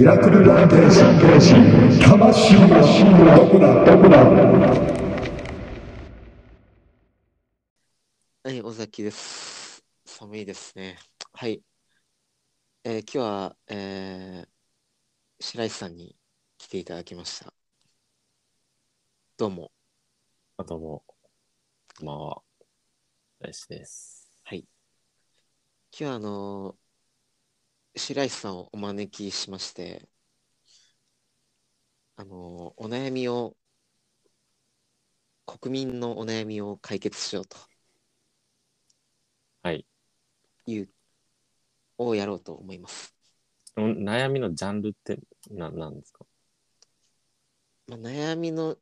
ミラクルランテーション魂はどこだどこだはい、尾崎です。寒いですね。はい。えー今日は、えー白石さんに来ていただきました。どうも。あどうも、こんばんは。林です。はい。今日は、あのー白石さんをお招きしまして、あのーお悩みを、国民のお悩みを解決しようとはい。いう、をやろうと思います。お悩みのジャンルってななんですか？まあ、悩みの、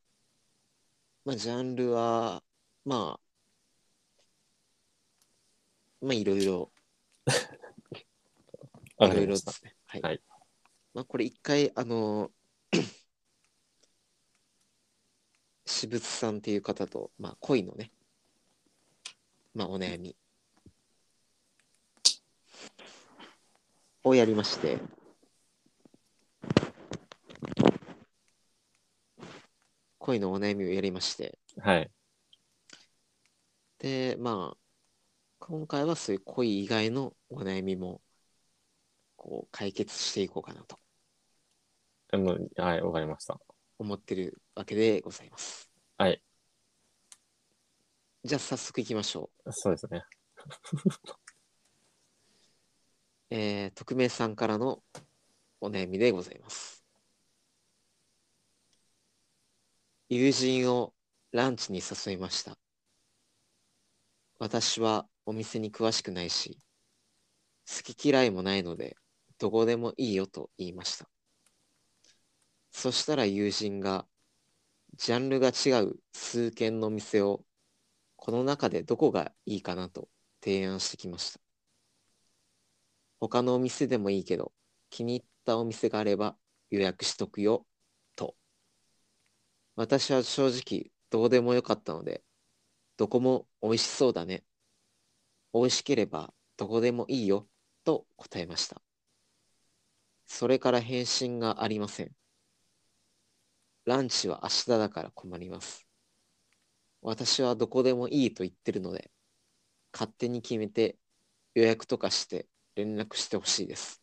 まあ、ジャンルは、まあ、まあ、いろいろ、いろいろでわかりました。すね。はい。はいまあ、これ一回、あの、私物さんっていう方と、まあ、恋のね、まあ、お悩みをやりまして、恋のお悩みをやりまして、はい。で、まあ、今回はそういう恋以外のお悩みも、こう、解決していこうかなとあのはい、わかりました。思ってるわけでございます。はい。じゃあ、早速行きましょそうですね。う。えー、匿名さんからのお悩みでございます。友人をランチに誘いました。私はお店に詳しくないし、好き嫌いもないので、どこでもいいよと言いました。そしたら友人が、ジャンルが違う数軒の店を、この中でどこがいいかなと提案してきました。他のお店でもいいけど、気に入ったお店があれば予約しとくよ、と。私は正直どうでもよかったので、どこも美味しそうだね。美味しければどこでもいいよ、と答えました。それから返信がありません。ランチは明日だから困ります。私はどこでもいいと言ってるので、勝手に決めて予約とかして連絡してほしいです。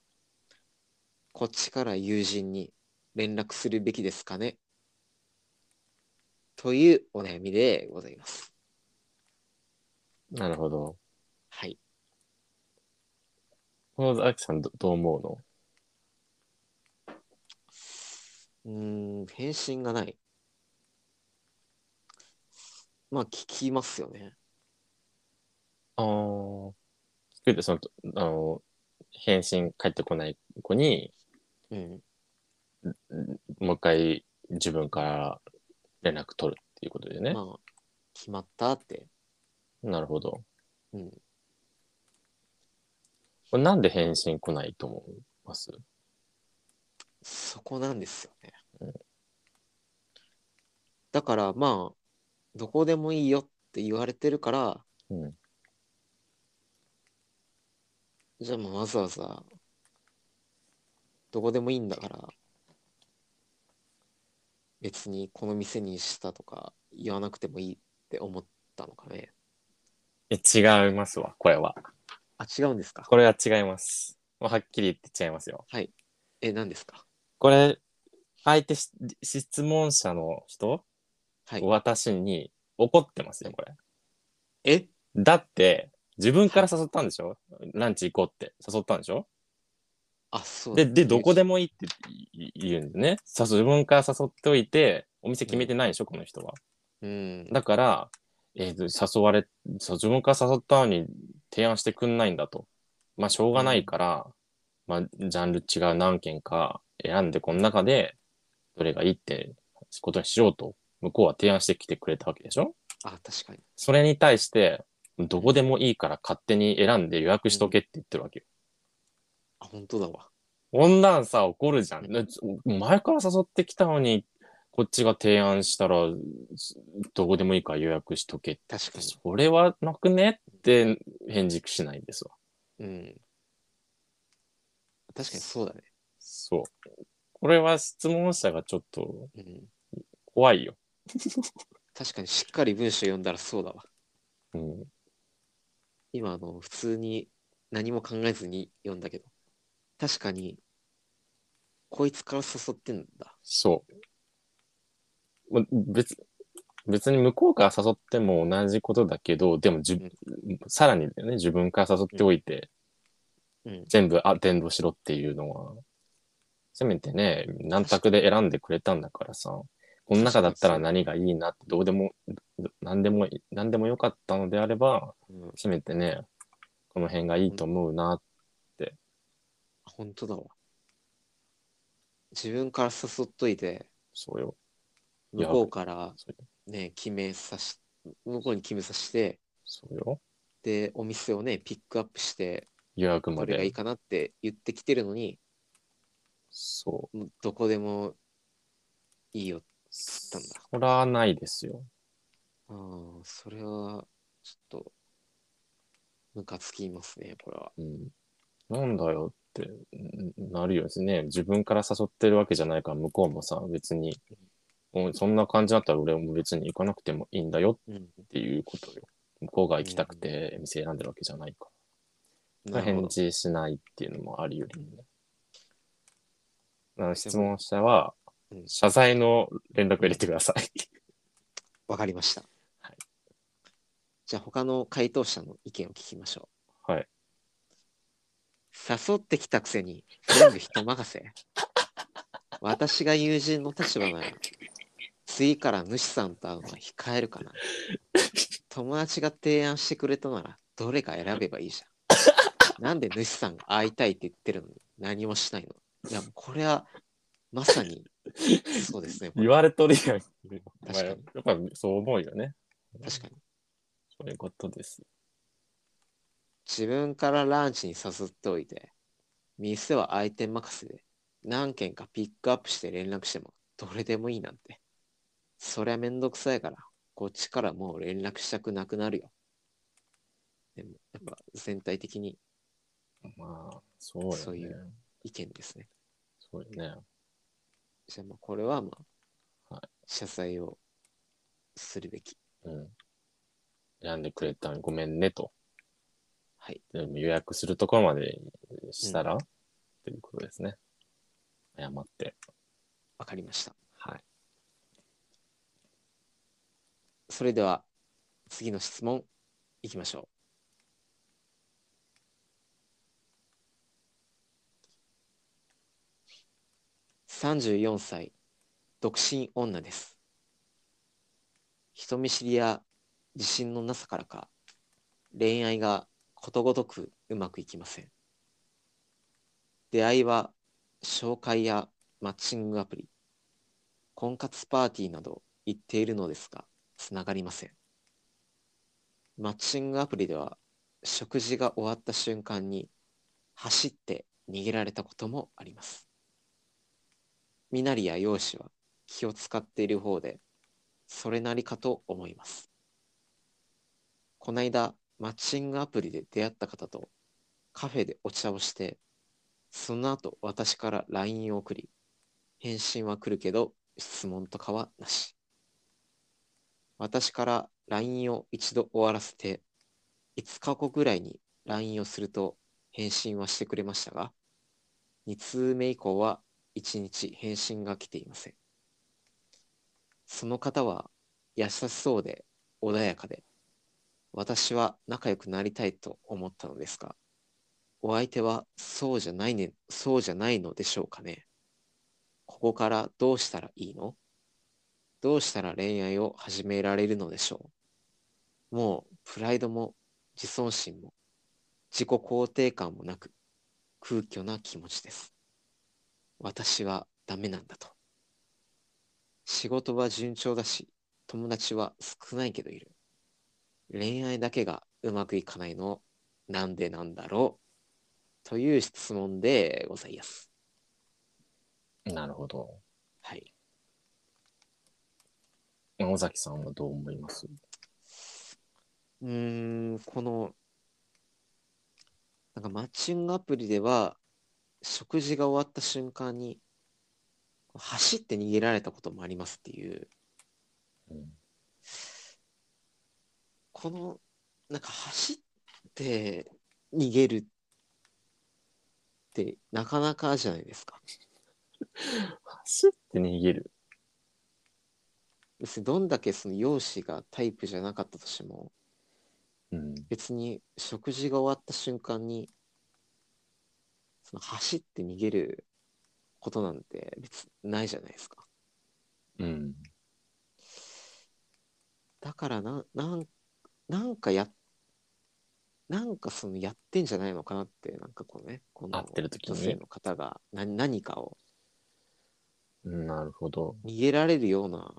こっちから友人に連絡するべきですかねというお悩みでございます。なるほど。はい。このザキさんどどう思うの？うーん、返信がない。まあ、聞きますよね。ああ。聞くと、その、あの、返信返ってこない子に、うん。もう一回自分から連絡取るっていうことでね。まあ、決まったって。なるほど。うん。これなんで返信来ないと思います？そこなんですよねうん。だからまあ、どこでもいいよって言われてるから、うん。じゃあもうわざわざ、どこでもいいんだから、別にこの店にしたとか言わなくてもいいって思ったのかね。え、違いますわ、これは。あ、違うんですか？これは違います。はっきり言って違いますよ。え、何ですか？これ、相手し質問者の人、はい。私に怒ってますよ、これ。え？だって、自分から誘ったんでしょ？ランチ行こうって誘ったんでしょ？あ、そうで、で、どこでも。もいいって言言うんでね。さ自分から誘っておいて、お店決めてないでしょ、この人は。うん。だから、えー誘われ、そう自分から誘ったのに提案してくんないんだと。まあ、しょうがないから、まあ、ジャンル違う何件か選んで、この中で、どれがいいってことにしようと、向こうは提案してきてくれたわけでしょ？あ、確かに。それに対して、どこでもいいから勝手に選んで予約しとけって言ってるわけよ。あ、本当だわ。こんなんさ、怒るじゃん。ね前から誘ってきたのに、こっちが提案したら、どこでもいいから予約しとけって。確かに。それはなくねって返事しないんですわ。うん。確かにそうだね。そう。これは質問者がちょっとうん。怖いよ。確かにしっかり文章読んだらそうだわ。うん。今、あの、普通に何も考えずに読んだけど、確かに、こいつから誘ってんだ。そう。ま別、別に向こうから誘っても同じことだけど、でもじ、さらにだよね、自分から誘っておいて、うん。全部アテンドしろっていうのは、せめてね、何択で選んでくれたんだからさ、この中だったら何がいいなって、どうでも、何でも、何でもよかったのであれば、うん、せめてね、この辺がいいと思うな。本当だわ。自分から誘っといて、そうよ。向こうからね、決めさし、向こうに決めさせて、そうよ。で、お店をね、ピックアップして、予約まで。どれがいいかなって言ってきてるのに、そもうどこでもいいよ。う。たんだそらないですよ。ああ、それは、ちょっと、ムカつきますね、これは。うん。なんだよってんなるよですね。自分から誘ってるわけじゃないから、向こうもさ、別に、そんな感じだったら俺も別に行かなくてもいいんだようん。っていうことよ。向こうが行きたくて店選んでるわけじゃないから。返。事しないっていうのもありよりね。なので質問者はう、ん謝罪の連絡を入れてください。わかりました。はいじゃあ、他の回答者の意見を聞きましょはい。う。誘ってきたくせに、全部人任せ。私が友人の立場なら、次から主さんと会うのは控えるかな。友達が提案してくれたなら、どれか選べばいいじゃん。なんで主さんが会いたいって言ってるのに何もしないの？いや、これは、まさに、そうですね。言われとるやん。確かにまあやっぱそう思うよね。確かに。そういうことです。自分からランチに誘っておいて、店は相手任せで、何件かピックアップして連絡しても、どれでもいいなんて。そりゃめんどくさいから、こっちからもう連絡したくなくなるよ。でも、やっぱ全体的にまあ、そうよね。そういう意見ですね。そうよね。じゃあまあこれはまあ、はい謝罪をするべき。うん。選んでくれたのにごめんねと。はい。でも予約するところまでしたら、ということですね。謝って。わかりました。はい。それでは、次の質問、いきましょう。34歳、独身女です。人見知りや自信のなさからか、恋愛がことごとくうまくいきません。出会いは紹介やマッチングアプリ、婚活パーティーなど行っているのですが、つながりません。マッチングアプリでは、食事が終わった瞬間に、走って逃げられたこともあります。身なりや容姿は気を使っている方で、それなりかと思います。こないだ、マッチングアプリで出会った方とカフェでお茶をして、その後私から LINE を送り、返信は来るけど質問とかはなし。私から LINE を一度終わらせて、5日後ぐらいに LINE をすると返信はしてくれましたが、2通目以降は1日返信が来ていません。その方は優しそうで穏やかで、私は仲良くなりたいと思ったのですが、お相手はそうじゃないね、そうじゃないのでしょうかね。ここからどうしたらいいの？どうしたら恋愛を始められるのでしょう？もうプライドも自尊心も自己肯定感もなく空虚な気持ちです。私はダメなんだと。仕事は順調だし、友達は少ないけどいる。恋愛だけがうまくいかないのなんでなんだろう？という質問でございます。なるほど。はい。尾崎さんはどう思います？うーん、この、なんかマッチングアプリでは、食事が終わった瞬間に走って逃げられたこともありますっていううんこのなんか走って逃げるってなかなかじゃないですか。走って逃げる。別にどんだけその容姿がタイプじゃなかったとしてもうん。別に食事が終わった瞬間にその走って逃げることなんて別にないじゃないですか。うん。だからな、なん、なんかや、なんかそのやってんじゃないのかなって、なんかこうね、この女性の方が何何かをうんなるほど。逃げられるような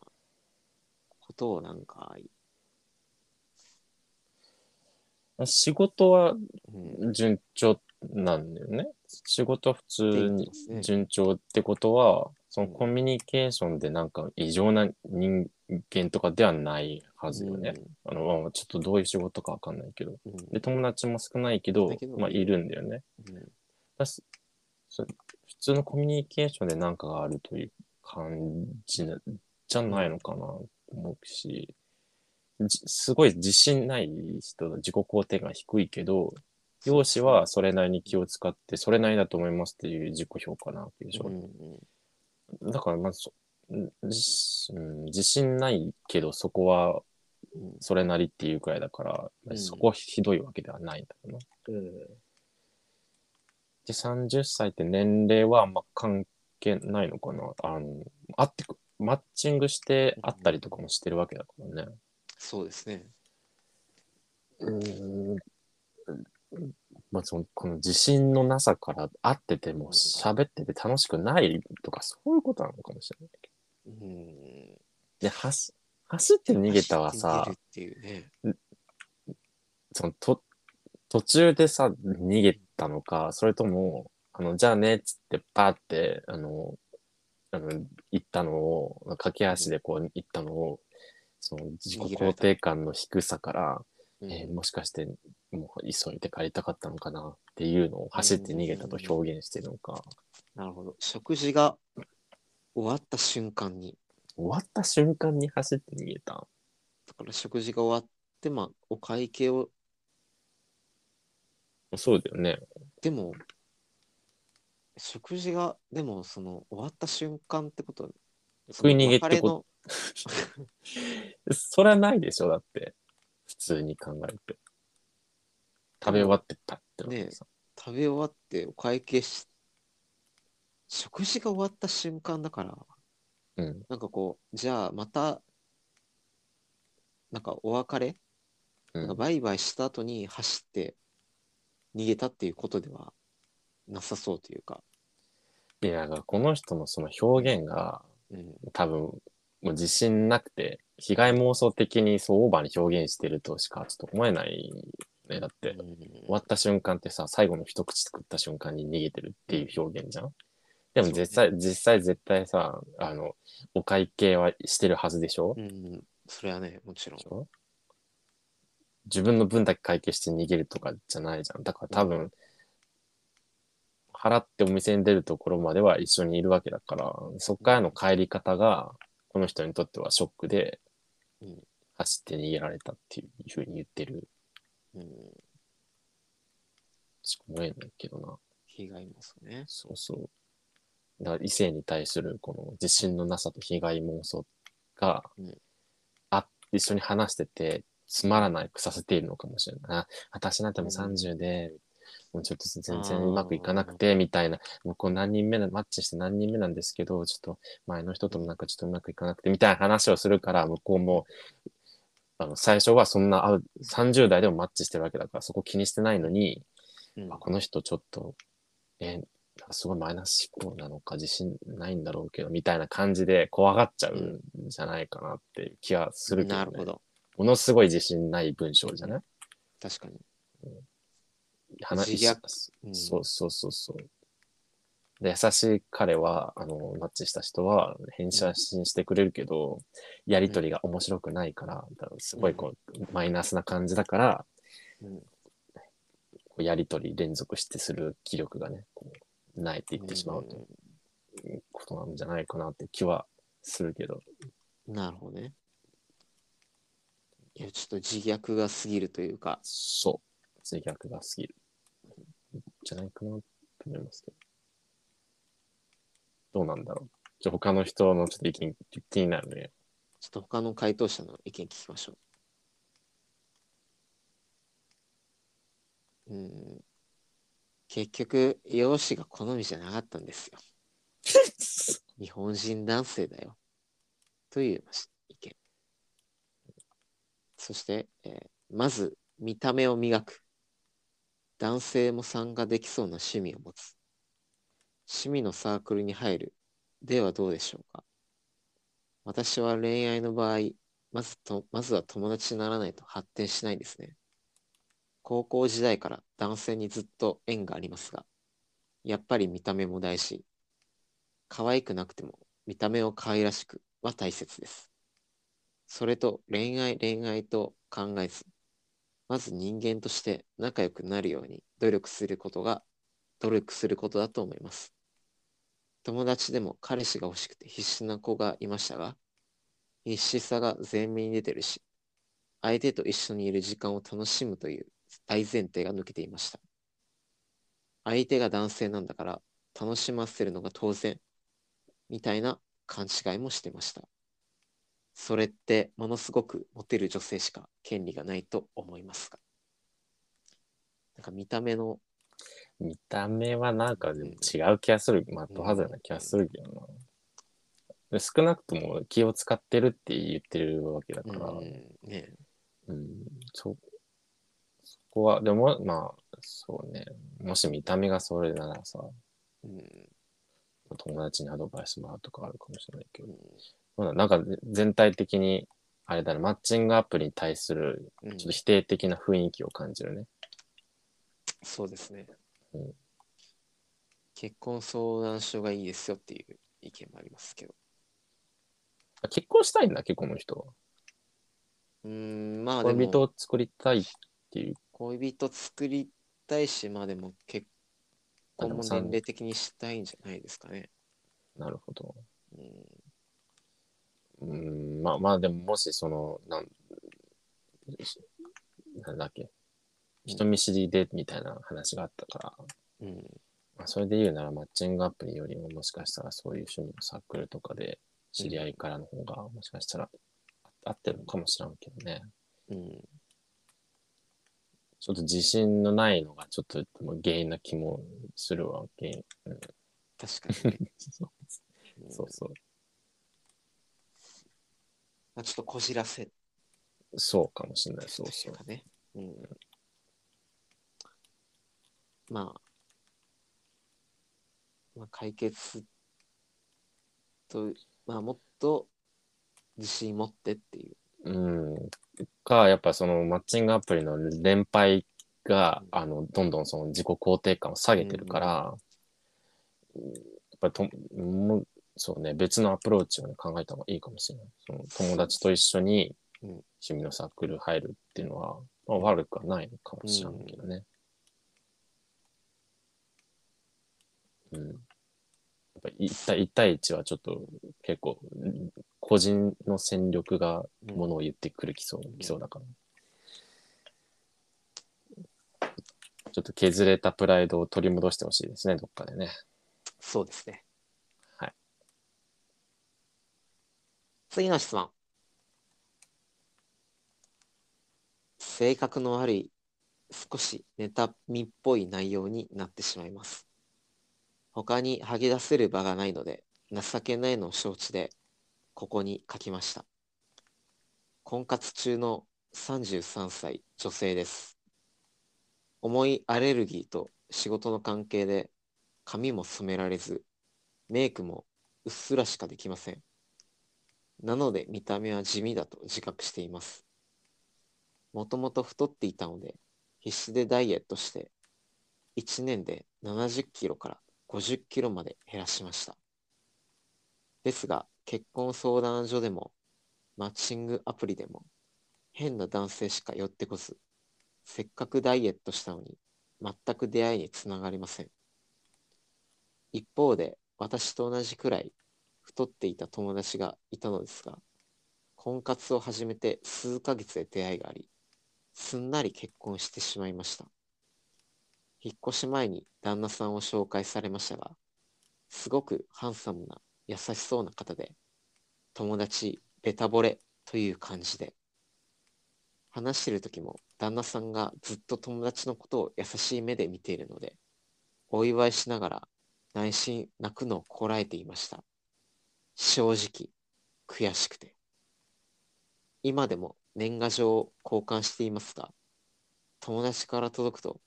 ことをなんか、仕事はうん、順調なんだよね。仕事は普通に順調ってことは、そのうんコミュニケーションでなんか異常な人間とかではないはずよね。あの、まあちょっとどういう仕事かわかんないけど。うん。うんで、友達も少ないけどだけ、どまあいるんだよね。うんだしそ普通のコミュニケーションで何かがあるという感じなじゃないのかなと思うし、じすごい自信ない人の自己肯定感低いけど、容姿はそれなりに気を使って、それなりだと思いますっていう自己評価なわけでしょ。うんうんだからまず自うん、自信ないけど、そこはうんそれなりっていうくらいだから、うんそこはひどいわけではないんだよな。で、30歳って年齢はあんま関係ないのかなあの、会ってく、マッチングして会ったりとかもしてるわけだからね。そうですね。うん。まあ、その、この自信のなさから会ってても喋ってて楽しくないとか、そういうことなのかもしれないけど。うん。で、走、走って逃げたはさ。その、と、途中でさ、逃げたのか、それとも、あの、じゃあね、っつって、パーって、あの、あの、行ったのを、駆け足でこう行ったのを、その自己肯定感の低さから、うんえーもしかして、もう急いで帰りたかったのかなっていうのを走って逃げたと表現してるのか、なるほど。食事が終わった瞬間に、終わった瞬間に走って逃げた。だから食事が終わって、まあ、お会計を、そうだよね。でも、食事が、でも、その、終わった瞬間ってことは、食い逃げってこその別れの それはないでしょだって。普通に考えて。食べ終わってパッてなってさ。食べ終わってお会計し、食事が終わった瞬間だから、うん。なんかこう、じゃあまた、なんかお別れ、うんなんかバイバイした後に走って逃げたっていうことではなさそうというか、いや、この人のその表現がうん、多分、もう自信なくて、被害妄想的にそうオーバーに表現してるとしかちょっと思えないね。だって、うん。終わった瞬間ってさ、最後の一口食った瞬間に逃げてるっていう表現じゃん？でも実際、実際絶対さ、あの、お会計はしてるはずでしょ、うん、それはね、もちろん。自分の分だけ会計して逃げるとかじゃないじゃん。だから多分、払ってお店に出るところまでは一緒にいるわけだから、そっからの帰り方が、この人にとってはショックでうん、走って逃げられたっていうふうに言ってるうん、しか思えないけどな。被害もそうね。そうそう。だから異性に対するこの自信のなさと被害妄想が、うんあ、一緒に話してて、つまらないくさせているのかもしれない。あ私なんてもう30で、もうちょっと全然うまくいかなくて、みたいな、もうこう何人目な、マッチして何人目なんですけど、ちょっと前の人ともなんかちょっとうまくいかなくて、みたいな話をするから、向こうも、あの、最初はそんな会う、30代でもマッチしてるわけだから、そこ気にしてないのに、うんあこの人ちょっと、えーなんかすごいマイナス思考なのか自信ないんだろうけど、みたいな感じで怖がっちゃうんじゃないかなっていう気がするけど、ねなるほど。ものすごい自信ない文章じゃない？確かに。話自虐しうんそうそうそうそう。で、優しい彼は、あの、マッチした人は、返写信してくれるけど、やりとりが面白くないから、すごいこう、マイナスな感じだから、うんやりとり連続してする気力がね、こうないって言ってしまうということなんじゃないかなって気はするけど。うんなるほどね。いや、ちょっと自虐が過ぎるというか、そう。自虐が過ぎる。じゃないかなと思いますけど。どうなんだろう。じゃあ他の人のちょっと意見気になるね。ちょっと他の回答者の意見聞きましょう。うん。結局、容姿が好みじゃなかったんですよ。日本人男性だよ。という意見。そして、えーまず見た目を磨く。男性も参加できそうな趣味を持つ。趣味のサークルに入る。ではどうでしょうか？私は恋愛の場合、まずと、まずは友達にならないと発展しないですね。高校時代から男性にずっと縁がありますが、やっぱり見た目も大事。可愛くなくても見た目を可愛らしくは大切です。それと恋愛恋愛と考えず、まず人間として仲良くなるように努力することが、努力することだと思います。友達でも彼氏が欲しくて必死な子がいましたが、必死さが前面に出てるし、相手と一緒にいる時間を楽しむという大前提が抜けていました。相手が男性なんだから楽しませるのが当然、みたいな勘違いもしてました。それってものすごくモテる女性しか権利がないと思いますが。なんか見た目の、見た目はなんかでも違う気がする。的外れな気がするけどな。で少なくとも気を使ってるって言ってるわけだから、うん、ね、うん、そ、そこは、でも、まあ、そうね。もし見た目がそれならさ、うん、友達にアドバイスもらうとかあるかもしれないけどう、んなんか全体的に、あれだね、マッチングアプリに対するうんちょっと否定的な雰囲気を感じるね。そうですね。うん結婚相談所がいいですよっていう意見もありますけど。あ結婚したいんだっけ、この人は。うーん、まあでも、恋人を作りたいっていう。恋人作りたいし、まあでも結婚も年齢的にしたいんじゃないですかね。なるほど。うん、うん、まあまあ、でももしその、なん、なんだっけ、人見知りでみたいな話があったから、うん、まあ、それで言うならマッチングアプリよりももしかしたらそういう趣味のサークルとかで知り合いからの方がもしかしたら合ってるのかもしれんけどね。うん、ちょっと自信のないのがちょっと原因な気もするわけ。うん、確かにね。そううんそうそう。まあ、ちょっとこじらせそうかもしれない。そうそうね。うん、まあ、まあ、解決と、まあ、もっと自信持ってっていう。うん。か、やっぱそのマッチングアプリの連敗が、うんあの、どんどんその自己肯定感を下げてるから、やっぱりと、もうそうね、別のアプローチを、ね、考えた方がいいかもしれない。その友達と一緒にうん趣味のサークル入るっていうのは、まあ、悪くはないのかもしれないけどね。うん。やっぱり1対 ,1 対1はちょっと結構、うん個人の戦力がうんものを言ってくるきそう、きそうだから。ちょっと削れたプライドを取り戻してほしいですね、どっかでね。そうですね。はい。次の質問。性格の悪い、少し妬みっぽい内容になってしまいます。他に吐き出せる場がないので、情けないのを承知で、ここに書きました。婚活中の33歳女性です。重いアレルギーと仕事の関係で髪も染められず、メイクもうっすらしかできません。なので見た目は地味だと自覚しています。もともと太っていたので、必死でダイエットして、1年で70キロから50キロまで減らしました。ですが、結婚相談所でも、マッチングアプリでも、変な男性しか寄ってこず、せっかくダイエットしたのに、全く出会いにつながりません。一方で私と同じくらい太っていた友達がいたのですが、婚活を始めて数ヶ月で出会いがあり、すんなり結婚してしまいました。引っ越し前に旦那さんを紹介されましたが、すごくハンサムな優しそうな方で、友達ベタ惚れという感じで、話してる時も旦那さんがずっと友達のことを優しい目で見ているので、お祝いしながら内心泣くのをこらえていました。正直、悔しくて。今でも年賀状を交換していますが、友達から届くと、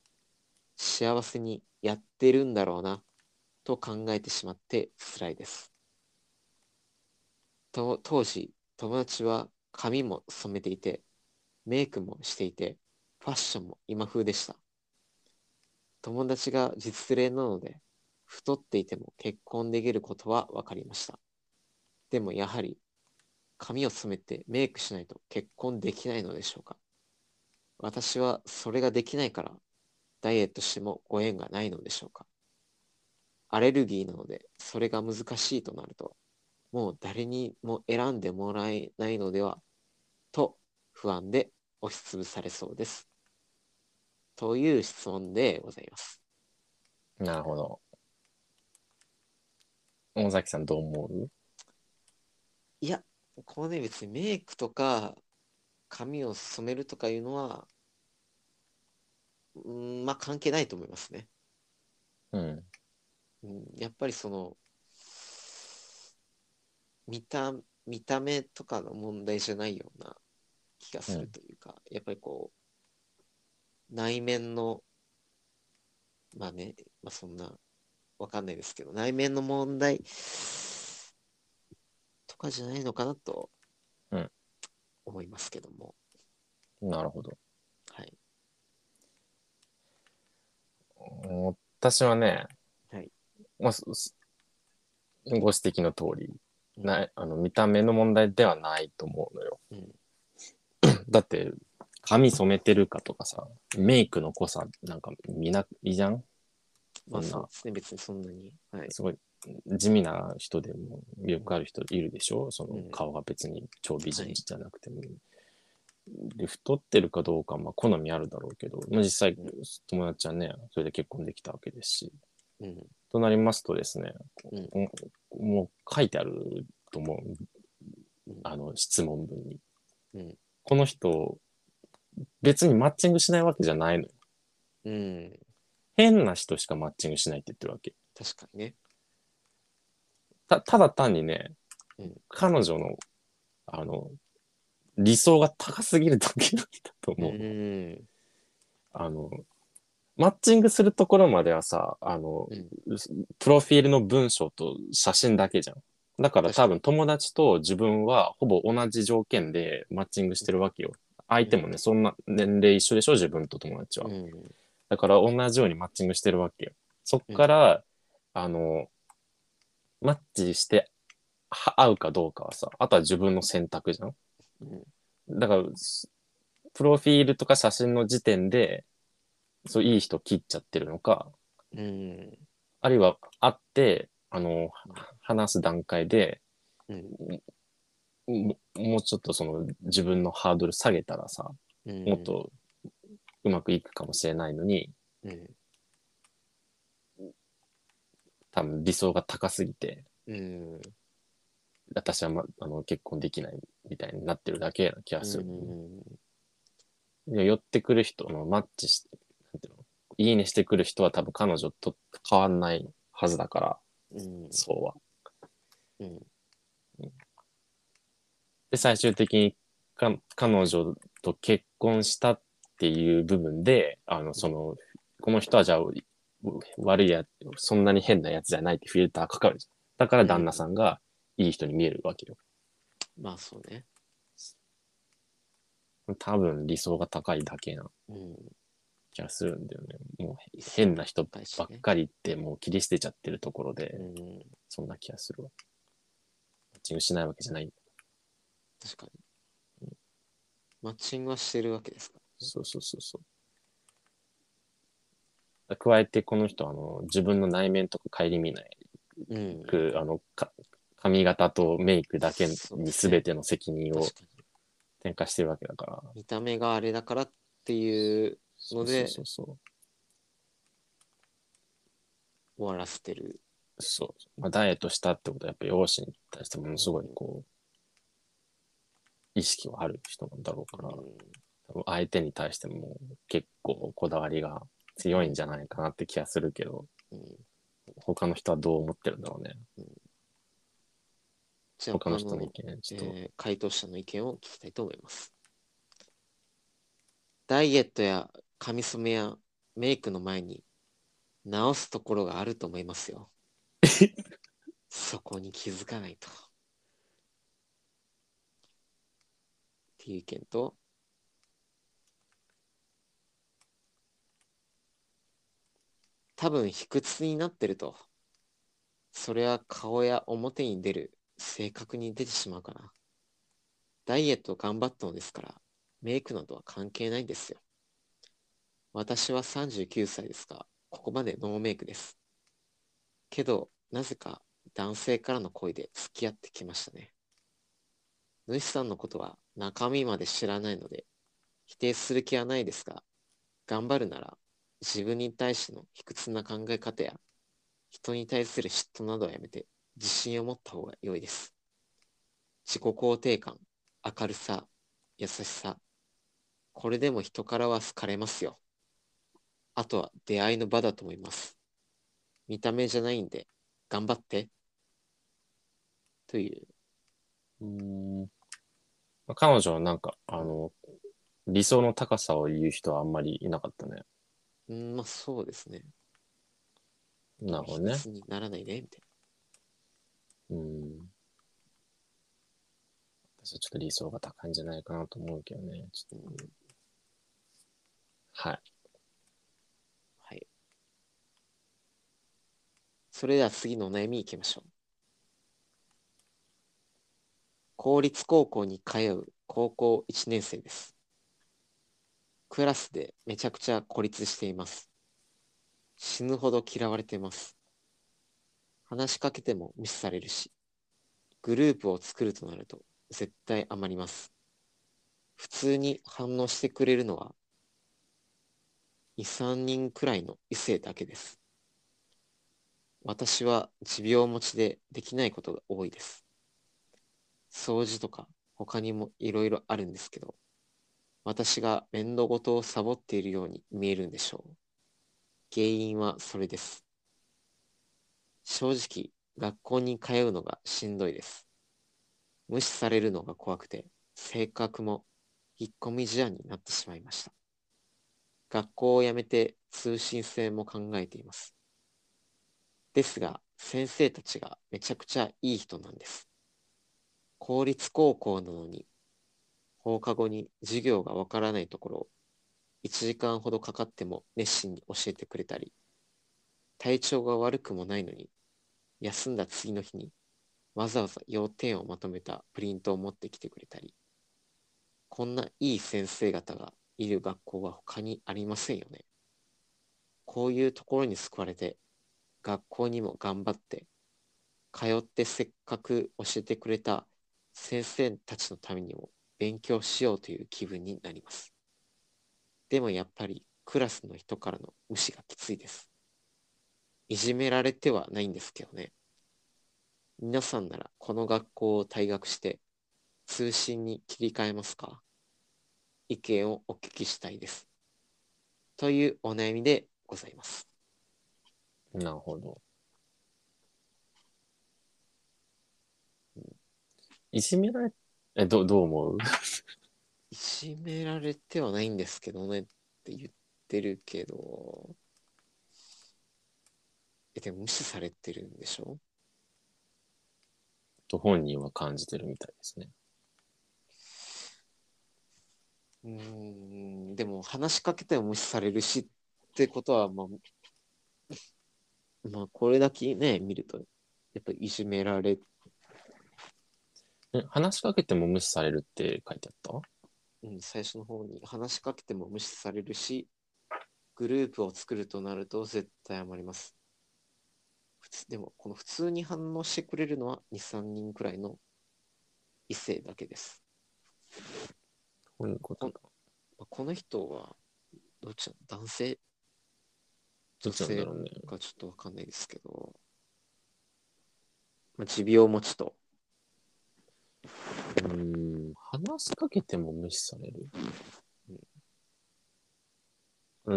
幸せにやってるんだろうな、と考えてしまって辛いです。と当時、友達は髪も染めていて、メイクもしていて、ファッションも今風でした。友達が実例なので、太っていても結婚できることは分かりました。でもやはり、髪を染めてメイクしないと結婚できないのでしょうか。私はそれができないから、ダイエットしてもご縁がないのでしょうか？アレルギーなので、それが難しいとなると、もう誰にも選んでもらえないのでは、と不安で押しつぶされそうです。という質問でございます。なるほど。大崎さんどう思う？いや、このね、別にメイクとか、髪を染めるとかいうのは、うん、まあ関係ないと思いますね。うん。うん、やっぱりその、見た、見た目とかの問題じゃないような気がするというか、やっぱりこう、内面の、まあね、まあそんな、わかんないですけど、内面の問題とかじゃないのかなとうん思いますけども、なるほど。はい。私はね、はい。まあ、ご指摘の通り、ないあの見た目の問題ではないと思うのよ。うん。だって、髪染めてるかとかさ、メイクの濃さなんか見ないじゃん？まあそんな。そうですね、別にそんなに。はい。すごい地味な人でも魅力ある人いるでしょ？そのうん。顔が別に超美人じゃなくても。で太ってるかどうかはまあ好みあるだろうけど、まあ、実際うん友達はねそれで結婚できたわけですし。うん。となりますとですね、うん。おもう書いてあると思う。うん。あの質問文に、うん。この人別にマッチングしないわけじゃないのよ。うん。変な人しかマッチングしないって言ってるわけ。確かにね。たただ単にね、うん。彼女のあの理想が高すぎるだけなんだとう思う、ん。あのマッチングするところまではさあの、プロフィールの文章と写真だけじゃんだから多分友達と自分はほぼ同じ条件でマッチングしてるわけよ相手もね、そんな年齢一緒でしょ自分と友達は、うん。だから同じようにマッチングしてるわけよ。そっから、あの、マッチしては合うかどうかはさ、あとは自分の選択じゃん。うんだから、すプロフィールとか写真の時点で、そう、いい人切っちゃってるのか、うん。あるいは会って、あの、話す段階で、うん。ももうちょっとその自分のハードル下げたらさ、うん。もっとうまくいくかもしれないのに、うん。多分理想が高すぎて、うん。私は、ま、あの結婚できないみたいになってるだけな気がする。いや寄ってくる人のマッチして、なんていうの、いいねしてくる人は多分彼女と変わんないはずだから、うん。そうは。うん。で、最終的にか彼女と結婚したっていう部分で、あの、その、この人はじゃあ、悪いや、そんなに変なやつじゃないってフィルターかかるじゃん。だから旦那さんがいい人に見えるわけよ。まあそうね。多分理想が高いだけなうん。気がするんだよね。もう変な人ばっかりってもう切り捨てちゃってるところで、うん。そんな気がするわ。マッチングしないわけじゃない。確かに。マッチングはしてるわけですかそうそうそうそう。加えてこの人はあの自分の内面とか顧みないうん。く、あの、か髪型とメイクだけに全ての責任を。転嫁してるわけだから。見た目があれだからっていうのでそうそうそう終わらせてる。そう。まあ、ダイエットしたってことは、やっぱり容姿に対してものすごい、こう、意識はある人なんだろうから、うん相手に対しても結構こだわりが強いんじゃないかなって気がするけど、うん他の人はどう思ってるんだろうね。じゃあ他の人のあ意見、ちょっと。えー回答者の意見を聞きたいと思います。ダイエットや髪染めやメイクの前に直すところがあると思いますよ。そこに気づかないと。っていう意見と、多分卑屈になってると。それは顔や表に出る性格に出てしまうかな。ダイエット頑張ったのですから、メイクなどは関係ないんですよ。私は39歳ですが、ここまでノーメイクです。けど、なぜか男性からの声で付き合ってきましたね。主さんのことは中身まで知らないので、否定する気はないですが、頑張るなら自分に対しての卑屈な考え方や人に対する嫉妬などはやめて自信を持った方が良いです。自己肯定感、明るさ、優しさ。これでも人からは好かれますよ。あとは出会いの場だと思います。見た目じゃないんで、頑張って。という。うーんまあ彼女はなんか、あの、理想の高さを言う人はあんまりいなかったね。うん、まあそうですね。なるほどねにならないで、みたいうん。私はちょっと理想が高いんじゃないかなと思うけどね。ちょっと。はい。はい。それでは次の悩みいきましょう。公立高校に通う高校1年生です。クラスでめちゃくちゃ孤立しています。死ぬほど嫌われています。話しかけても無視されるし、グループを作るとなると絶対余ります。普通に反応してくれるのは2、3人くらいの異性だけです。私は持病持ちでできないことが多いです。掃除とか他にもいろいろあるんですけど、私が面倒事をサボっているように見えるんでしょう。原因はそれです。正直、学校に通うのがしんどいです。無視されるのが怖くて、性格も引っ込み思案になってしまいました。学校を辞めて通信制も考えています。ですが、先生たちがめちゃくちゃいい人なんです。公立高校なのに、放課後に授業がわからないところを1時間ほどかかっても熱心に教えてくれたり、体調が悪くもないのに、休んだ次の日にわざわざ要点をまとめたプリントを持ってきてくれたり、こんないい先生方がいる学校は他にありませんよね。こういうところに救われて、学校にも頑張って、通ってせっかく教えてくれた先生たちのためにも勉強しようという気分になります。でもやっぱりクラスの人からの無視がきついです。いじめられてはないんですけどね。皆さんならこの学校を退学して通信に切り替えますか？意見をお聞きしたいです。というお悩みでございます。なるほど。いじめられ、え、どどう思う？いじめられてはないんですけどねって言ってるけど、え、でも無視されてるんでしょ？と本人は感じてるみたいですね。うーん、でも話しかけても無視されるしってことは、まあ、まあ、これだけね、見ると、やっぱいじめられ、え話しかけても無視されるって書いてあった？うん、最初の方に話しかけても無視されるし、グループを作るとなると絶対余ります。普普通でも、この普通に反応してくれるのは2、3人くらいの異性だけです。こういうことか。まあこの人は、どっちなの？男性？どっちなんだろうね。かちょっとわかんないですけど、まあ、持病持ちと、うーん、話しかけても無視される？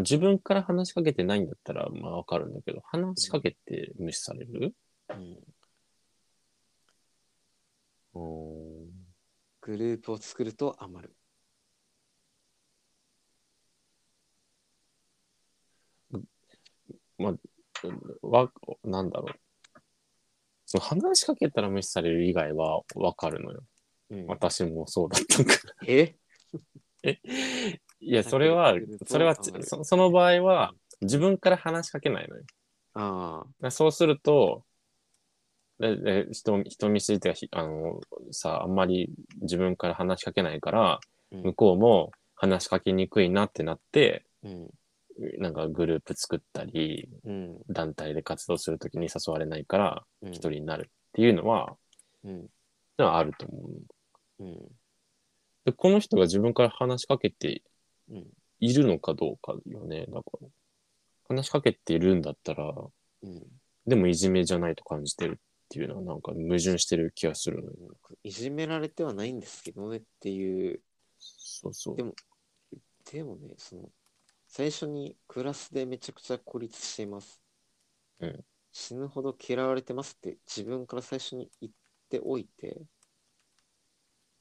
自分から話しかけてないんだったら、まあわかるんだけど、話しかけて無視される？うん、うーん。グループを作ると余る。わ、なんだろう。その話しかけたら無視される以外はわかるのよ。うん、私もそうだったから。え？いや、それはそれはそそ、その場合は、自分から話しかけないのよ。ああ、そうすると、でで人人見知りってあのさあんまり自分から話しかけないから、うん。向こうも話しかけにくいなってなってうん、なんかグループ作ったりうん、団体で活動するときに誘われないからうん、一人になるっていうのは、うん、あると思ううん、でこの人が自分から話しかけてうん、いるのかどうかよね。だから話しかけているんだったらうん。でもいじめじゃないと感じてるっていうのはなんか矛盾してる気がするのよ。いじめられてはないんですけどねっていう、そうそう。でもでもね、その、最初にクラスでめちゃくちゃ孤立しています。うん。死ぬほど嫌われてますって自分から最初に言っておいて、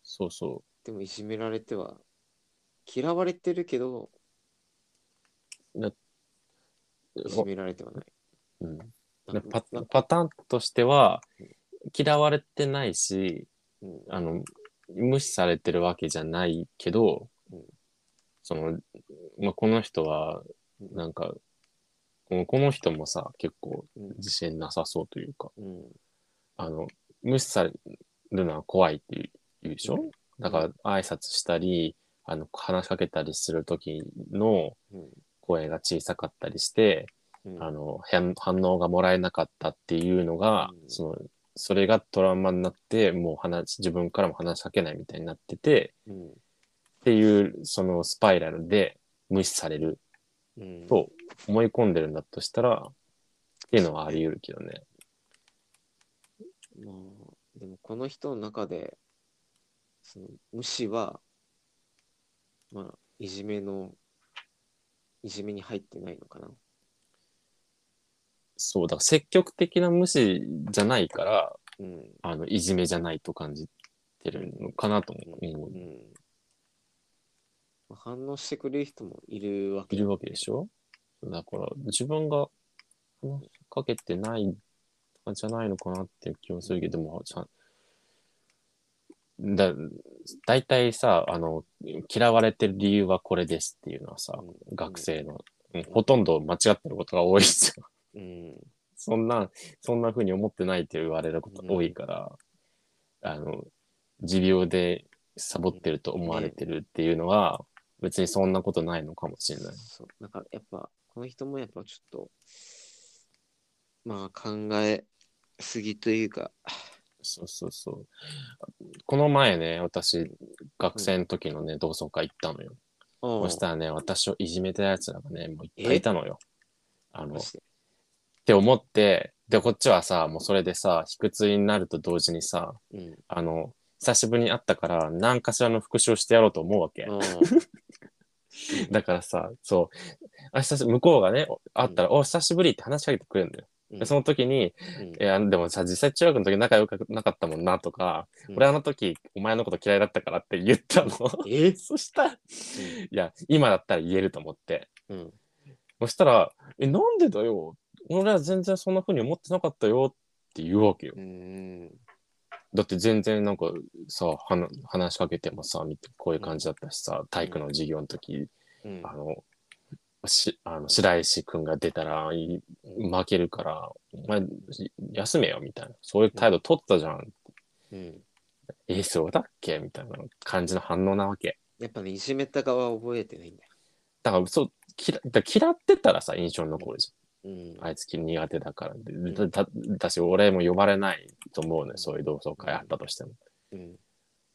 そうそでもいじめられては、嫌われてるけど、いじめられてはない。うん、なでパなパターンとしては嫌われてないしうん。あの無視されてるわけじゃないけど、うん。その、まあ、この人はなんかこのこの人もさ結構うん。自信なさそうというかうん。あの無視されるのは怖いっていう言うでしょ、うん。だから挨拶したりあの話しかけたりする時のうん。声が小さかったりして、うん。あの反反応がもらえなかったっていうのが、うん。そのそれがトラウマになってもう話自分からも話しかけないみたいになっててうん。っていうそのスパイラルで無視されるうん。と思い込んでるんだとしたらっていうのはあり得るけどね。まあ、でもこの人の中で、その無視は、まあ、いじめの、いじめに入ってないのかな。そうだから積極的な無視じゃないからうん。あのいじめじゃないと感じてるのかなと思う。ううんん。まあ反応してくれる人もいるわけいるわけでしょ？だから自分が話しかけてないとかじゃないのかなっていう気もするけども、ちゃんだ大体さあの嫌われてる理由はこれですっていうのはさ、うん学生の、うんほとんど間違ってることが多いですよ。うん。そんな、そんな風に思ってないって言われることが多いから、あの、持病でサボってると思われてるっていうのは、別にそんなことないのかもしれない。そう。だからやっぱ、この人もやっぱちょっと、まあ考えすぎというか、そうそうそう。この前ね、私、学生の時のね、同窓会行ったのよ。そそしたらね、私をいじめた奴らがね、もういっぱいいたのよ。あの、って思って、で、こっちはさ、もうそれでさ、卑屈になると同時にさ、うん。あの、久しぶりに会ったから、何かしらの復習をしてやろうと思うわけ。だからさ、そう、あ久し向こうがね、会ったら、お、久しぶりって話しかけてくれるんだよ。でその時に、うんいや、でもさ、実際中学の時仲良くなかったもんなとか、うん俺あの時お前のこと嫌いだったからって言ったの。え？そしたら、いや、今だったら言えると思って。うん。そしたら、え、なんでだよ？俺は全然そんな風に思ってなかったよって言うわけよ。うん。だって全然なんかさ、話しかけてもさ、こういう感じだったしさ、体育の授業の時、うん。あの、し、あの、白石くんが出たらい負けるから、お前、休めよ、みたいな。そういう態度取ったじゃん。うん。え、そうだっけ？みたいな感じの反応なわけ。やっぱね、いじめた側は覚えてないんだよ。だから、そう、嫌だ嫌ってたらさ、印象に残るじうん。あいつ苦手だからで。だだだし、俺も呼ばれないと思うね。そういう同窓会あったとしても。うん。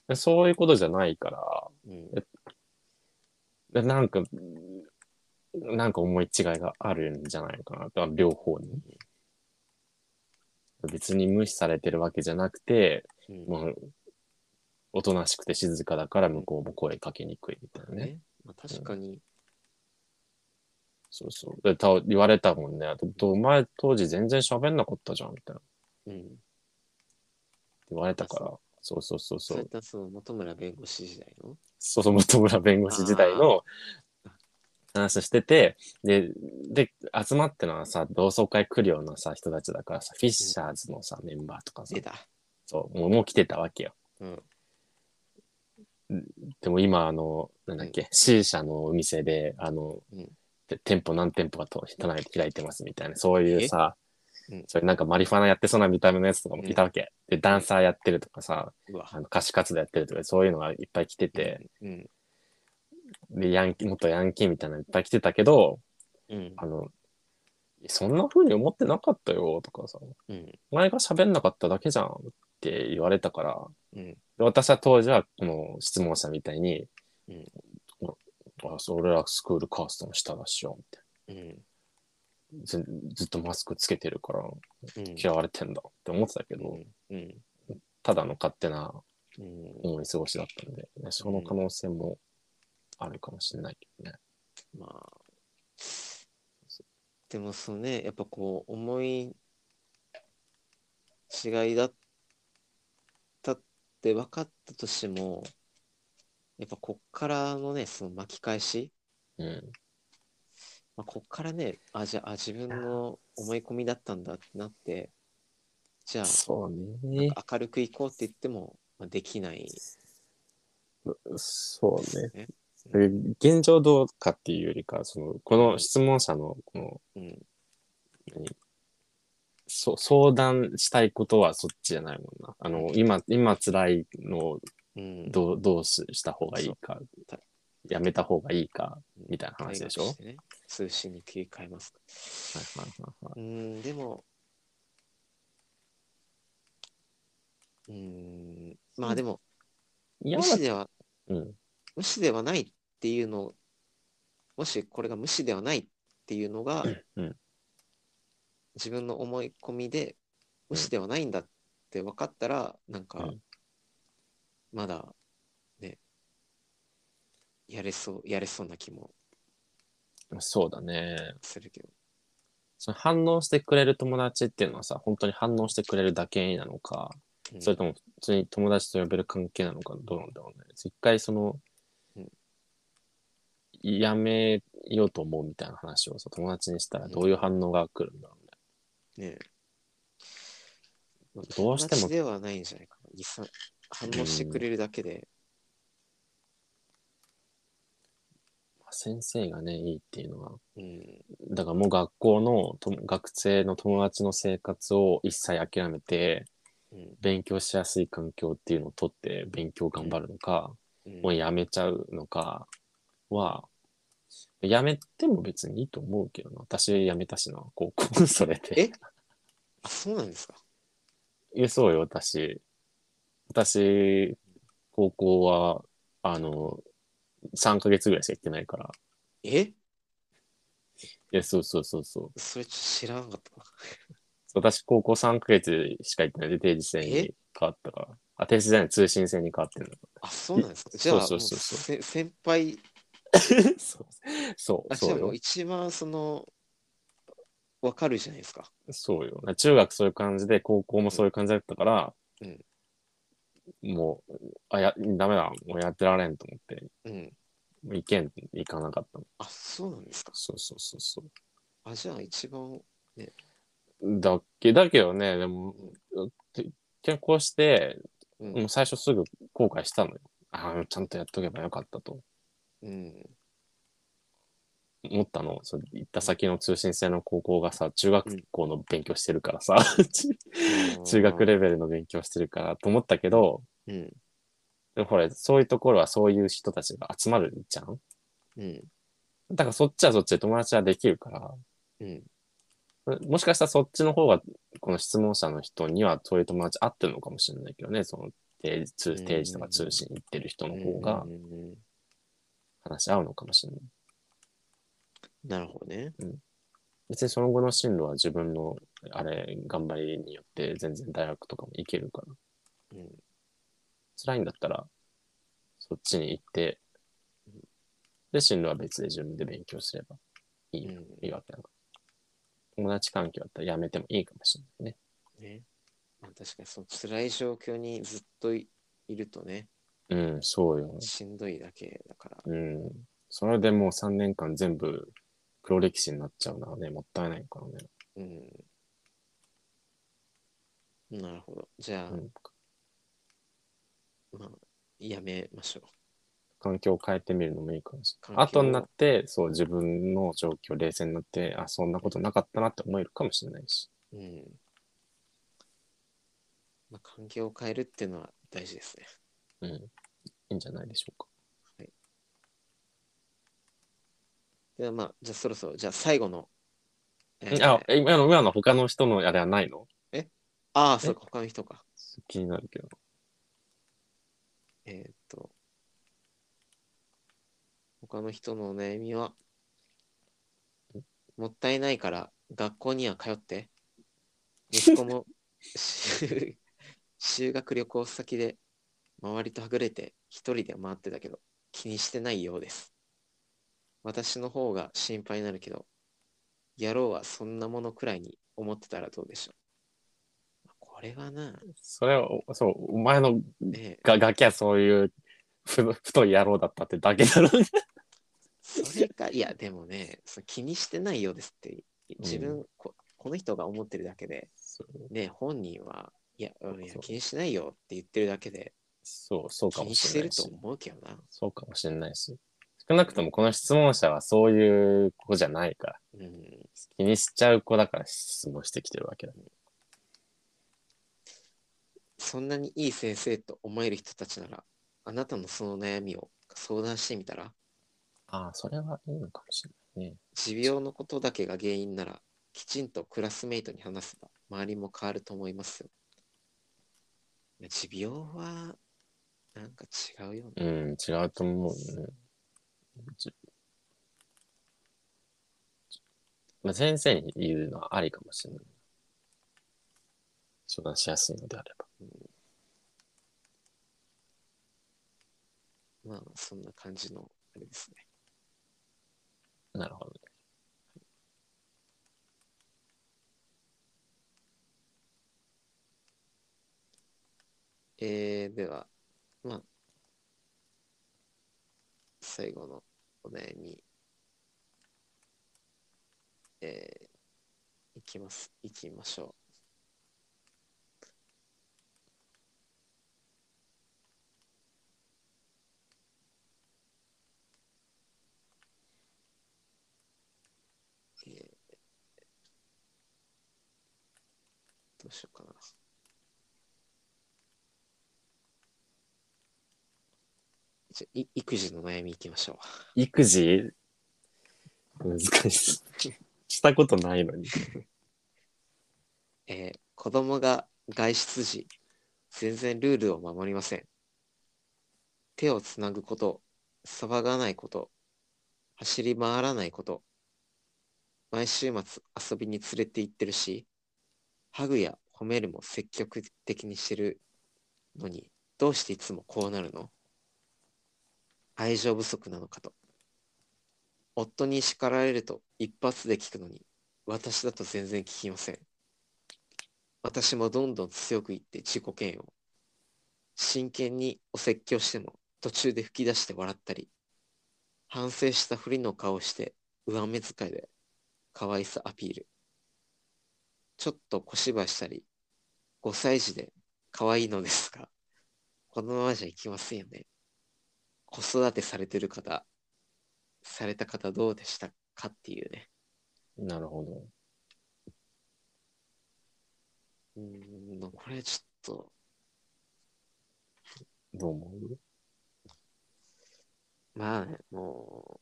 でそういうことじゃないから、うん。でなんか、なんか思い違いがあるんじゃないかなと、両方に。別に無視されてるわけじゃなくて、うん。もう、おとなしくて静かだから向こうも声かけにくいみたいなね。ね。まあ、確かに、そうそう。でた言われたもんね。とお前当時全然喋んなかったじゃん、みたいな。うん。言われたから。そうそうそうそ。そうういったその本村弁護士時代の？そうそう、本村弁護士時代の話してて、で、で、集まってのはさ、同窓会来るようなさ、人たちだからさ、フィッシャーズのさ、メンバーとかさ出、た。そう、もうもう来てたわけよ。うん。でも今、あの、なんだっけ、C 社のお店で、あの、うんて店舗何店舗かと棚開いてますみたいな、そういうさ、うんそれなんかマリファナやってそうな見た目のやつとかもいたわけ。で、ダンサーやってるとかさ、うわ。あの歌手活動やってるとか、そういうのがいっぱい来てて、うん。で、ヤンキー、元ヤンキーみたいなのいっぱい来てたけど、うん。あの、そんな風に思ってなかったよとかさ、うん。お前が喋んなかっただけじゃんって言われたから、うん。で私は当時はこの質問者みたいに、うんあそ俺らスクールカーストの下だっしょ、みたいうん。なず。ずっとマスクつけてるからうん。嫌われてんだって思ってたけど、うん。うん。ただの勝手なうん。思い過ごしだったんで、ねその可能性もあるかもしれないけどね。まあ。でもそのね、やっぱこう、思い違いだったって分かったとしても、やっぱこっからのね、その巻き返し、うん。まあ、こっからね、あ、じゃあ、あ自分の思い込みだったんだってなって、じゃあ、そうね。明るくいこうって言っても、まあ、できない。そうね。現状どうかっていうよりか、その、この質問者の、この、うん。何？そ相談したいことはそっちじゃないもんな。あの、今、今辛いのをうん。どう、どうしした方がいいかた、やめた方がいいか、みたいな話でしょ？ね通信に切り替えます。はいはいはいはい。うん、でも、うん、まあでも、いや無、視では、うん。無視ではないっていうの、もしこれが無視ではないっていうのが、うん自分の思い込みで無視ではないんだって分かったら、なんか、うんまだ、ね、やれそう、やれそうな気もそうだね。するけど。その反応してくれる友達っていうのはさ、本当に反応してくれるだけなのか、うんそれとも普通に友達と呼べる関係なのかどうなんだろうね。一回その、うんやめようと思うみたいな話をさ、友達にしたらどういう反応が来るんだろうね。ねどうしてもではないんじゃないかな。反応してくれるだけで、先生がね、いいっていうのは、うん、だからもう学校のと学生の友達の生活を一切諦めて、うん、勉強しやすい環境っていうのをとって勉強頑張るのか、うん。もうやめちゃうのかは、やめても別にいいと思うけどな。私やめたしな、高校 それで。え？あ、そうなんですか？いや、そうよ、私。私、高校は、あの、3ヶ月ぐらいしか行ってないから。え？いや、そうそうそうそう。それちょっと知らなかったな。私、高校3ヶ月しか行ってないで、定時制に変わったから。あ、定時制に通信制に変わってるあ、そうなんですか？じゃあ、そうそうそうそう先輩、ら。そう、そう、そうよ。一番その、わかるじゃないですか。そうよ。中学そういう感じで、高校もそういう感じだったから、うんもう、あ、や、ダメだ、もうやってられんと思って、うん。もう行けん、行かなかったの。あ、そうなんですか。そうそうそうそう。あ、じゃあ一番、だっけ、だけどね、でも、て結婚して、うん。もう最初すぐ後悔したのよ。ああ、ちゃんとやっとけばよかったとうん。思ったの。そう行った先の通信制の高校がさ、中学校の勉強してるからさ、中学レベルの勉強してるからと思ったけど、うん。でもほら、そういうところはそういう人たちが集まるじゃんうん。だからそっちはそっちで友達はできるから、うん。もしかしたらそっちの方が、この質問者の人にはそういう友達合ってるのかもしれないけどね、その定時通定時とか通信行ってる人の方がうんうんうん話し合うのかもしれない。なるほどね。別にその後の進路は自分のあれ頑張りによって全然大学とかも行けるから。うん。辛いんだったらそっちに行ってで進路は別で自分で勉強すればいい,、うん。いいわけだから。友達関係だったらやめてもいいかもしれないね。ね。まあ、確かにその辛い状況にずっといいるとね、うんそうよしんどいだけだから。うんそれでもう3年間全部黒歴史になっちゃうのはねもったいないからね、うん。なるほど。じゃあ、うん、まあ、やめましょ環境を変えてみるのもいいかもしれない後になってそう自分の状況冷静になってあそんなことなかったなって思えるかもしれないしう。うん。まあ、環境を変えるっていうのは大事ですね。うん。いいんじゃないでしょうか。ではまあ、じゃあそろそろ、じゃあ最後の。えーあ、え今の、今の他の人のあれはないの？ああ、そうか、他の人か。気になるけど。えーっと、他の人のお悩みは、もったいないから学校には通って、息子も修 修学旅行先で周りとはぐれて一人で回ってたけど気にしてないようです。私の方が心配になるけど、野郎はそんなものくらいに思ってたらどうでしょう。これはな、それは、おそう、お前のねがガキはそういうふ太い野郎だったってだけだろ。それか、いや、でもね、そう気にしてないようですって、自分、こ、この人が思ってるだけで、ね、本人は、いや、うんいや気にしないよって言ってるだけで、そう、そうかもししてれないし。ると思うけどな。そうかもしれないし。少なくともこの質問者はそういう子じゃないから。うん。気にしちゃう子だから質問してきてるわけだ。そんなにいい先生と思える人たちなら、あなたのその悩みを相談してみたら、ああ、それはいいのかもしれないね。持病のことだけが原因なら、きちんとクラスメイトに話せば、周りも変わると思いますよ。持病は、なんか違うよね。うん、違うと思うね。じまあ、先生に言うのはありかもしれない。相談しやすいのであれば。まあ、そんな感じの、あれですね。なるほどね。えー、では、まあ、最後のお悩み、えー、いきます、いきましょう。どうしようかな。じゃい育児の悩みいきましょう。育児？難しい。したことないのに。えー子供が外出時、全然ルールを守りません。手をつなぐこと、騒がないこと、走り回らないこと、毎週末遊びに連れて行ってるし、ハグや褒めるも積極的にしてるのに、どうしていつもこうなるの？愛情不足なのかと。夫に叱られると一発で聞くのに、私だと全然聞きません。私もどんどん強く言って自己嫌悪。真剣にお説教しても途中で吹き出して笑ったり、反省したふりの顔をして上目遣いで可愛さアピール。ちょっと小芝居したり、5歳児で可愛いのですが、このままじゃいきませんよね。子育てされてる方、された方どうでしたかっていうね。なるほど。うーん、これちょっと、どう思う？まあね、も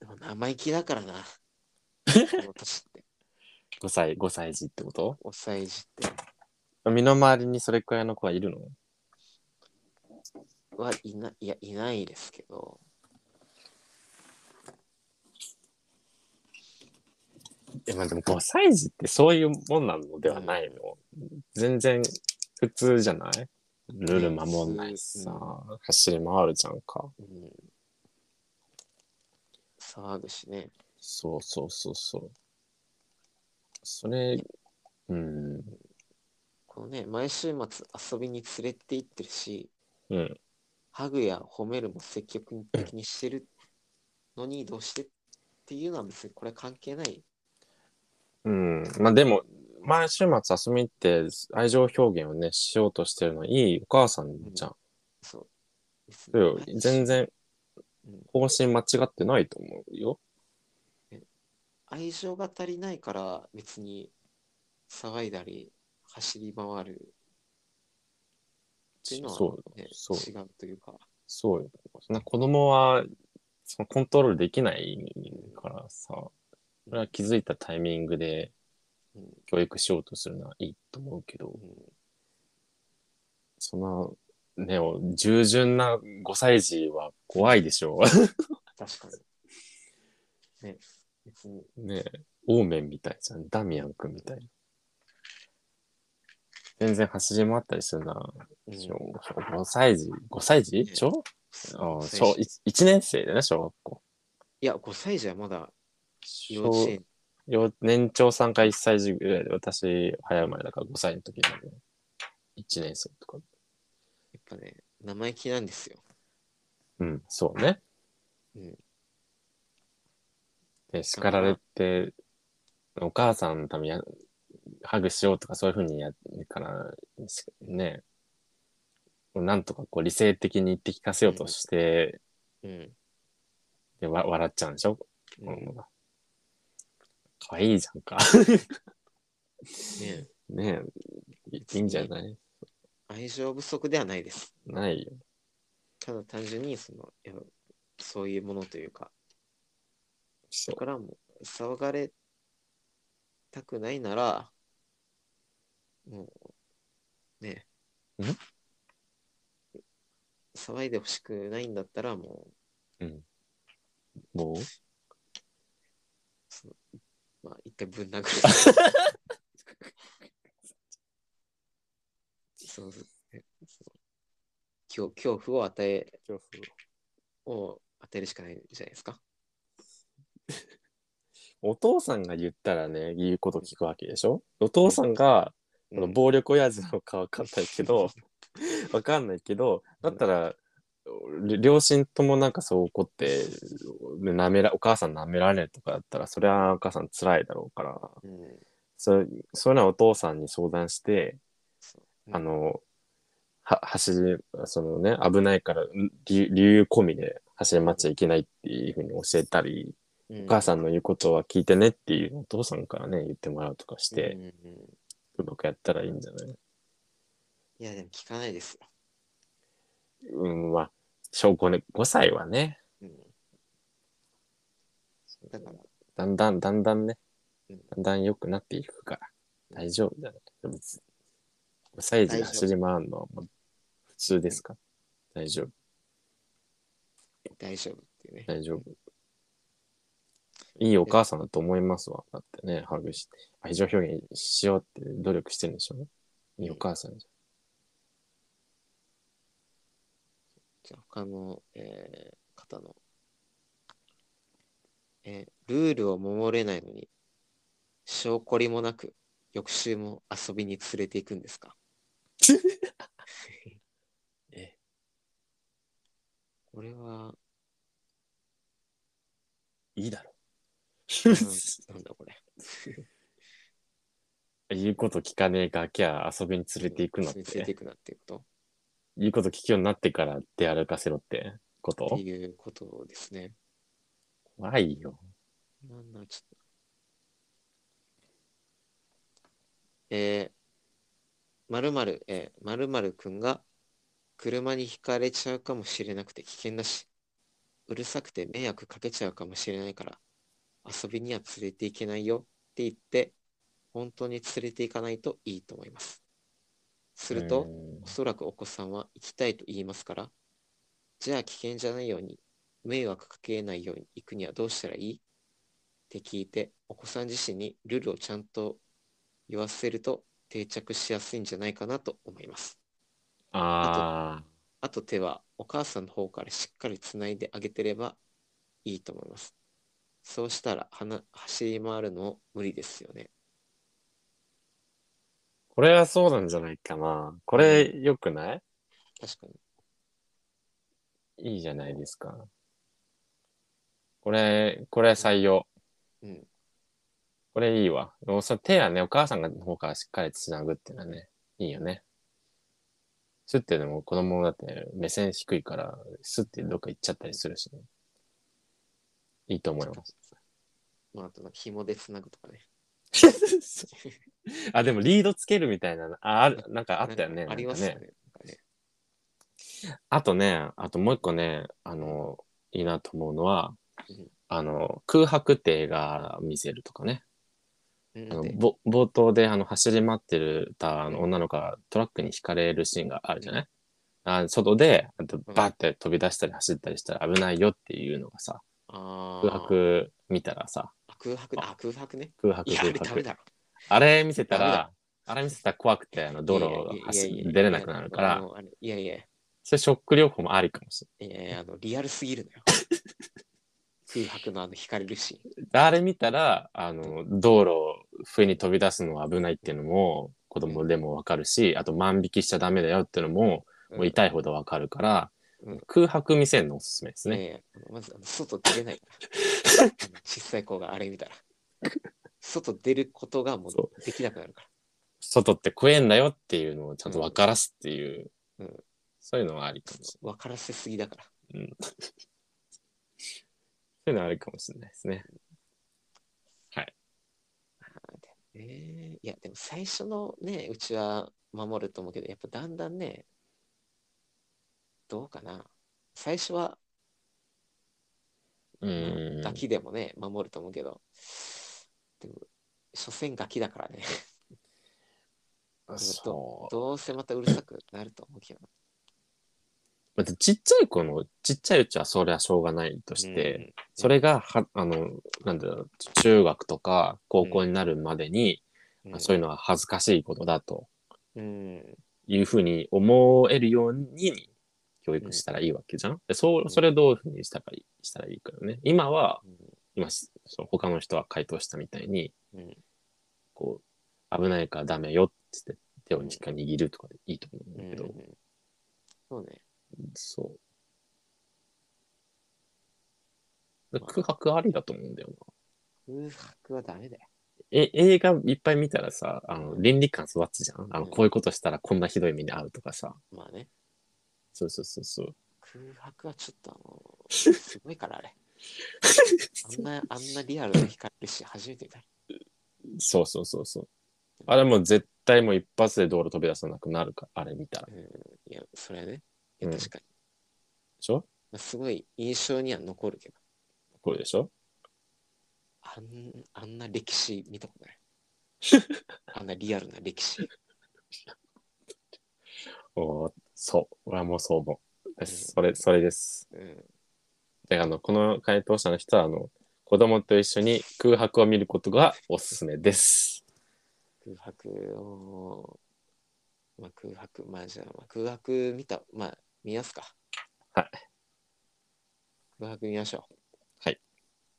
う、でも生意気だからな。この年って。5歳、5歳児ってこと？5歳児って。身の回りにそれくらいの子はいるの？はいない、いや、いないですけど、え、まあでも5歳児ってそういうもんなのではないの、全然普通じゃない？ルール守んないしさ、走り回るじゃんか。うん、騒ぐしね。そうそうそうそう。それ、うん、このね、毎週末遊びに連れて行ってるし、うん。ハグや褒めるも積極的にしてるのにどうしてっていうのは別にこれ関係ない。うん。まあでも、毎週末遊びって愛情表現をね、しようとしてるのいいお母さんじゃん。そう。別だよに全然うん方針間違ってないと思うよ。愛情が足りないから別に騒いだり走り回るっていうのは、そうね、そう違うというか。そうな子供はそのコントロールできないからさ、それは気づいたタイミングでうん教育しようとするのはいいと思うけど、うんそのね、従順な5歳児は怖いでしょ確かに。ね、別に。う。ねオーメンみたいじゃん。ダミアン君みたいな。全然走り回ったりするな。うん小5歳児 ?5 歳児？小？ああ、小1年生だね、小学校。いや、5歳児はまだ幼小稚園。幼年長さんか1歳児ぐらいで、私、早生まれだから5歳の時なんで、1年生とか。やっぱね、生意気なんですよ。うん、そうね。うんで、叱られて、お母さんのためにやハグしようとかそういうふうにやるから、しね、なんとかこう理性的に言って聞かせようとして、うん。でわ笑っちゃうんでしょ、ううんん、かわいいじゃんか。ね、ねえ、いいんじゃない？愛情不足ではないです。ないよ。ただ単純にその、やそういうものというか、そうだからもう騒がれたくないなら、もう、ね。ん？騒いでほしくないんだったら、もうん。もう？う、そのまあ、一回ぶん殴る。そうそうねそう恐恐怖を与え、を与えるしかないじゃないですか。お父さんが言ったらね、言うこと聞くわけでしょ？お父さんが、この暴力親父なのか わかんないけど、わかんないけど、だったら、り両親ともなんかそう怒って、なめら、お母さん舐められるとかだったら、それはお母さん辛いだろうから、うん。そそういうのはお父さんに相談して、そう。あの、は、走り、そのね、危ないから、理理由込みで走り回っちゃいけないっていうふうに教えたり、うん。お母さんの言うことは聞いてねっていうお父さんからね、言ってもらうとかして、うんうんうまくやったらいいんじゃない？いや、でも聞かないですよ。うん、まあ、小5ね、5歳はね、うん、だから、だんだん、だんだんね。うん、だんだん良くなっていくから、大丈夫じゃない？別に5歳児で走り回るのはもう普通ですか？大丈夫、大丈夫っていうね。大丈夫。いいお母さんだと思いますわ。だってね、ハグして、愛情表現しようって努力してるんでしょいいお母さんじじゃあ、他の、えー方の、えールールを守れないのに、証拠りもなく、翌週も遊びに連れて行くんですか？えこれは。いいだろ。なんだこれ。言うこと聞かねえガキは遊びに連れて行くなっ連れて。くなっていうこと？言うこと聞くようになってから出歩かせろってこと？っていうことですね。怖いよ。なんだ、ちょっと。えー、まるまる、えー、まるまるくんが車にひかれちゃうかもしれなくて危険だし、うるさくて迷惑かけちゃうかもしれないから、遊びには連れて行けないよって言って、本当に連れて行かないといいと思います。すると、おそらくお子さんは行きたいと言いますから、じゃあ危険じゃないように、迷惑かけないように行くにはどうしたらいい？って聞いて、お子さん自身にルールをちゃんと言わせると定着しやすいんじゃないかなと思います。ああと手はお母さんの方からしっかりつないであげてればいいと思います。そうしたらはな走り回るの無理ですよね。これはそうなんじゃないかな。これ良くない？確かに。いいじゃないですか。これ、これ採用。うん。これいいわ。でもそ手はね、お母さんの方からしっかりつなぐっていうのはね、いいよね。スってでも子供だって目線低いから、スってどっか行っちゃったりするしね。いいと思います。まあ、あとなんか紐でつなぐとかね。あ、でもリードつけるみたいなの、あ、ある、なんかあったよね。なんかありますよね。なんかねあとね、あともう一個ね、あの、いいなと思うのはうん、あの、空白って映画見せるとかね。あのぼ冒頭であの走り回ってるたあの女の子がトラックにひかれるシーンがあるじゃない、あ外であとバーって飛び出したり走ったりしたら危ないよっていうのがさ、空白見たらさ、あ空白だ。あ、空白ね。空白空白。あれ見せたら、あれ見せたら怖くてあの道路出れなくなるから、いやいやそれショック療法もありかもしれいやいや、あの、リアルすぎるのよ。空白のあの、惹かれるシーン。ない。あれ見たら、あの、道路を不意に飛び出すのは危ないっていうのも子供でもわかるし、あと万引きしちゃダメだよっていうのも、もう痛いほどわかるから、うん空白見せるのおすすめですね。ねえ、まず外出れないから。あ の小さい子があれ見たら。外出ることがもそうできなくなるから。外って食えんだよっていうのをちゃんと分からすっていう、うんそういうのはありかもし分からせすぎだから。れない。うん、そういうのはありかもしれないですね。えー、いや、でも最初のね、うちは守ると思うけど、やっぱだんだんね、どうかな。最初は、うまあん。ガキでもね、守ると思うけど、でも、所詮ガキだからね、そう。どうせまたうるさくなると思うけど。まずちっちゃい子の、ちっちゃいうちはそれはしょうがないとして、それがは、あの、なんだろう、中学とか高校になるまでに、うん、そういうのは恥ずかしいことだとうん。いうふうに思えるように教育したらいいわけじゃん？でそうそれをどういうふうにしたらいいしたらいいかよね。今は、今、そう他の人は回答したみたいに、うん。こう、危ないからダメよってって手をしっかり握るとかでいいと思うんうんだけど、そうね。そう。空白ありだと思うんだよな。空白はダメだよ。え、映画いっぱい見たらさ、あの、倫理観育つじゃん？あの、うんこういうことしたらこんなひどい目に遭うとかさ。まあね。そうそうそうそう。空白はちょっとあの、すごいからあれ。あんな、あんなリアルな光るし、初めて見た。そうそうそうそう。あれもう絶対もう一発で道路飛び出さなくなるから、あれ見たら。でうん。いや、それはね。いや、うん確かに。しょ？まあすごい印象には残るけど、これでしょ？あんあんな歴史見たことない。あんなリアルな歴史。おーそう。俺はもうそう思う。でうんす。それ、それです。うん。で、あの、この回答者の人は、あの、子供と一緒に空白を見ることがおすすめです。空白を、まあ、空白、まあじゃあ、まあ、空白見た、まあ見ますか。はい。空白見ましょう。はい。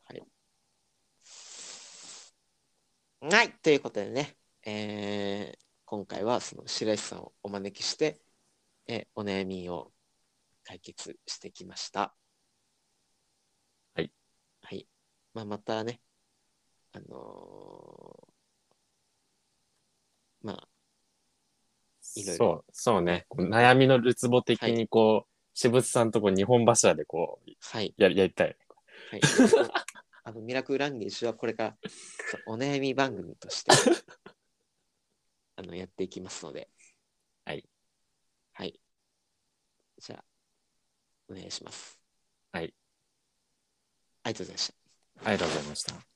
はい。はい、ということでね、えー、今回はその白石さんをお招きして、えーお悩みを解決してきました。はい。はい。まあ、またね、あのーまあ、いろいろそう、そうね。悩みのるつぼ的にこう、私物さんとこ日本柱でこう、はい。やりやりたい。はい。あの、ミラクルランゲージはこれからお悩み番組として あのやっていきますので。はい。はい。じゃあ、お願いします。はい。ありがとうございました。ありがとうございました。